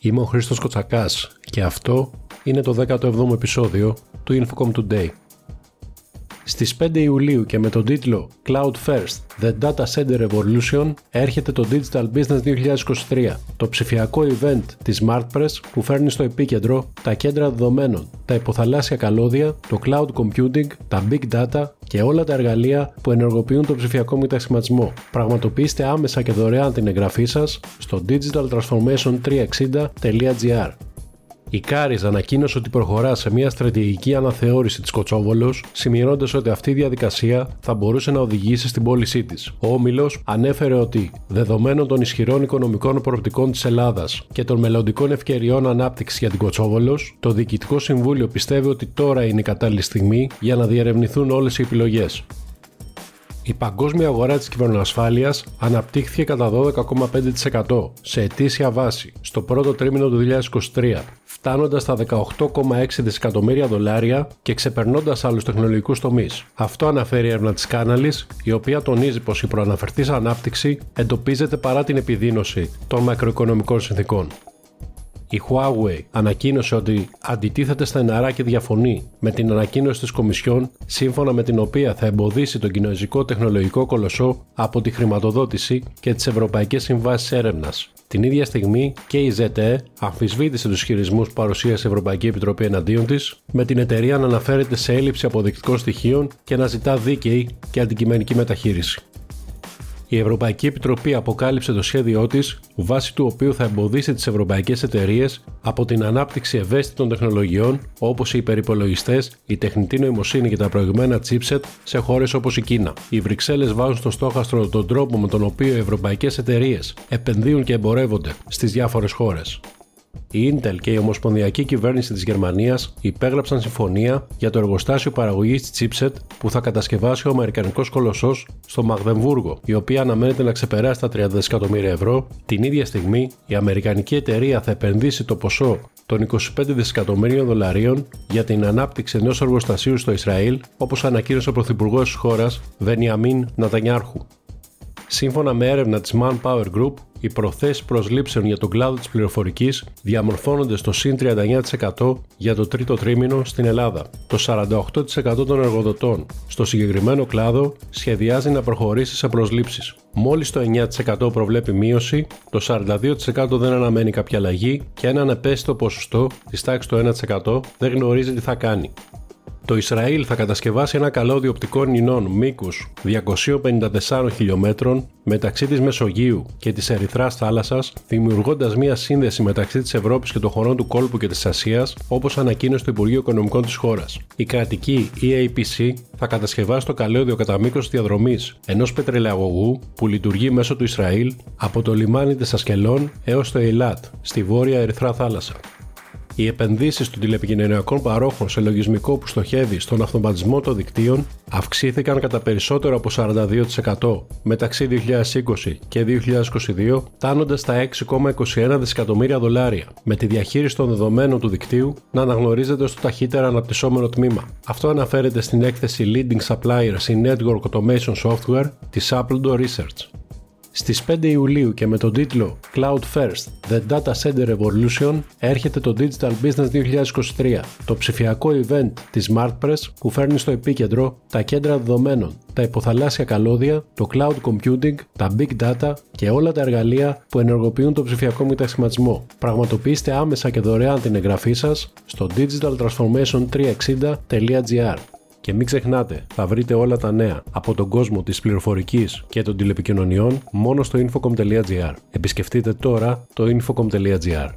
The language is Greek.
Είμαι ο Χρήστος Κοτσακάς και αυτό είναι το 17ο επεισόδιο του Infocom Today. Στις 5 Ιουλίου και με τον τίτλο Cloud First The Data Center Revolution έρχεται το Digital Business 2023, το ψηφιακό event της SmartPress που φέρνει στο επίκεντρο τα κέντρα δεδομένων, τα υποθαλάσσια καλώδια, το cloud computing, τα big data και όλα τα εργαλεία που ενεργοποιούν το ψηφιακό μετασχηματισμό. Πραγματοποιήστε άμεσα και δωρεάν την εγγραφή σας στο digitaltransformation360.gr η Κάρις ανακοίνωσε ότι προχωρά σε μια στρατηγική αναθεώρηση της Κοτσόβολος, σημειώνοντας ότι αυτή η διαδικασία θα μπορούσε να οδηγήσει στην πώλησή της. Ο Όμιλος ανέφερε ότι, δεδομένων των ισχυρών οικονομικών προοπτικών της Ελλάδας και των μελλοντικών ευκαιριών ανάπτυξης για την Κοτσόβολος, το Διοικητικό Συμβούλιο πιστεύει ότι τώρα είναι η κατάλληλη στιγμή για να διερευνηθούν όλες οι επιλογές. Η παγκόσμια αγορά της κυβερνοασφάλειας αναπτύχθηκε κατά 12,5% σε ετήσια βάση στο πρώτο τρίμηνο του 2023, φτάνοντας στα 18,6 δισεκατομμύρια δολάρια και ξεπερνώντας άλλους τεχνολογικούς τομείς. Αυτό αναφέρει η έρευνα της Κάναλης, η οποία τονίζει πως η προαναφερθής ανάπτυξη εντοπίζεται παρά την επιδείνωση των μακροοικονομικών συνθήκων. Η Huawei ανακοίνωσε ότι αντιτίθεται στεναρά και διαφωνεί με την ανακοίνωση της Κομισιόν σύμφωνα με την οποία θα εμποδίσει τον κινέζικο τεχνολογικό κολοσσό από τη χρηματοδότηση και τις ευρωπαϊκές συμβάσεις έρευνας. Την ίδια στιγμή και η ZTE αμφισβήτησε τους ισχυρισμούς που παρουσίασε η Ευρωπαϊκή Επιτροπή εναντίον της, με την εταιρεία να αναφέρεται σε έλλειψη αποδεικτικών στοιχείων και να ζητά δίκαιη και αντικειμενική μεταχείριση. Η Ευρωπαϊκή Επιτροπή αποκάλυψε το σχέδιό της, βάσει του οποίου θα εμποδίσει τις ευρωπαϊκές εταιρείες από την ανάπτυξη ευαίσθητων τεχνολογιών όπως οι υπερυπολογιστές, η τεχνητή νοημοσύνη και τα προηγμένα chipset σε χώρες όπως η Κίνα. Οι Βρυξέλλες βάζουν στο στόχαστρο τον τρόπο με τον οποίο οι ευρωπαϊκές εταιρείες επενδύουν και εμπορεύονται στις διάφορες χώρες. Η Intel και η Ομοσπονδιακή Κυβέρνηση της Γερμανίας υπέγραψαν συμφωνία για το εργοστάσιο παραγωγής της chipset που θα κατασκευάσει ο Αμερικανικός κολοσσός στο Μαγδεμβούργο, η οποία αναμένεται να ξεπεράσει τα 30 δισεκατομμύρια ευρώ. Την ίδια στιγμή, η Αμερικανική εταιρεία θα επενδύσει το ποσό των 25 δισεκατομμύριων δολαρίων για την ανάπτυξη ενός εργοστασίου στο Ισραήλ, όπως ανακοίνωσε ο Πρωθυπουργός της χώρας, Βενιαμίν Νατανιάρχου. Σύμφωνα με έρευνα της Manpower Group, οι προθέσεις προσλήψεων για τον κλάδο της πληροφορικής διαμορφώνονται στο συν 39% για το τρίτο τρίμηνο στην Ελλάδα. Το 48% των εργοδοτών στο συγκεκριμένο κλάδο σχεδιάζει να προχωρήσει σε προσλήψεις. Μόλις το 9% προβλέπει μείωση, το 42% δεν αναμένει κάποια αλλαγή και ένα ανεπαίσθητο ποσοστό της τάξης του 1% δεν γνωρίζει τι θα κάνει. Το Ισραήλ θα κατασκευάσει ένα καλώδιο οπτικών ινών μήκους 254 χιλιόμετρων μεταξύ της Μεσογείου και της Ερυθράς θάλασσας, δημιουργώντας μια σύνδεση μεταξύ της Ευρώπης και των χωρών του κόλπου και της Ασίας, όπως ανακοίνωσε το Υπουργείο Οικονομικών της χώρας. Η κρατική EAPC θα κατασκευάσει το καλώδιο κατά μήκος διαδρομής ενός πετρελαιαγωγού που λειτουργεί μέσω του Ισραήλ από το λιμάνι της Ασκελών έως το Ειλάτ, στη βόρεια Ερυθρά θάλασσα. Οι επενδύσεις των τηλεπικοινωνιακών παρόχων σε λογισμικό που στοχεύει στον αυτοματισμό των δικτύων αυξήθηκαν κατά περισσότερο από 42% μεταξύ 2020 και 2022, φτάνοντας στα 6,21 δισεκατομμύρια δολάρια, με τη διαχείριση των δεδομένων του δικτύου να αναγνωρίζεται στο ταχύτερα αναπτυσσόμενο τμήμα. Αυτό αναφέρεται στην έκθεση Leading Suppliers in Network Automation Software της Appledore Research. Στις 5 Ιουλίου και με τον τίτλο Cloud First The Data Center Revolution έρχεται το Digital Business 2023, το ψηφιακό event της SmartPress που φέρνει στο επίκεντρο τα κέντρα δεδομένων, τα υποθαλάσσια καλώδια, το cloud computing, τα big data και όλα τα εργαλεία που ενεργοποιούν το ψηφιακό μετασχηματισμό. Πραγματοποιήστε άμεσα και δωρεάν την εγγραφή σας στο digitaltransformation360.gr. Και μην ξεχνάτε, θα βρείτε όλα τα νέα από τον κόσμο της πληροφορικής και των τηλεπικοινωνιών μόνο στο infocom.gr. Επισκεφτείτε τώρα το infocom.gr.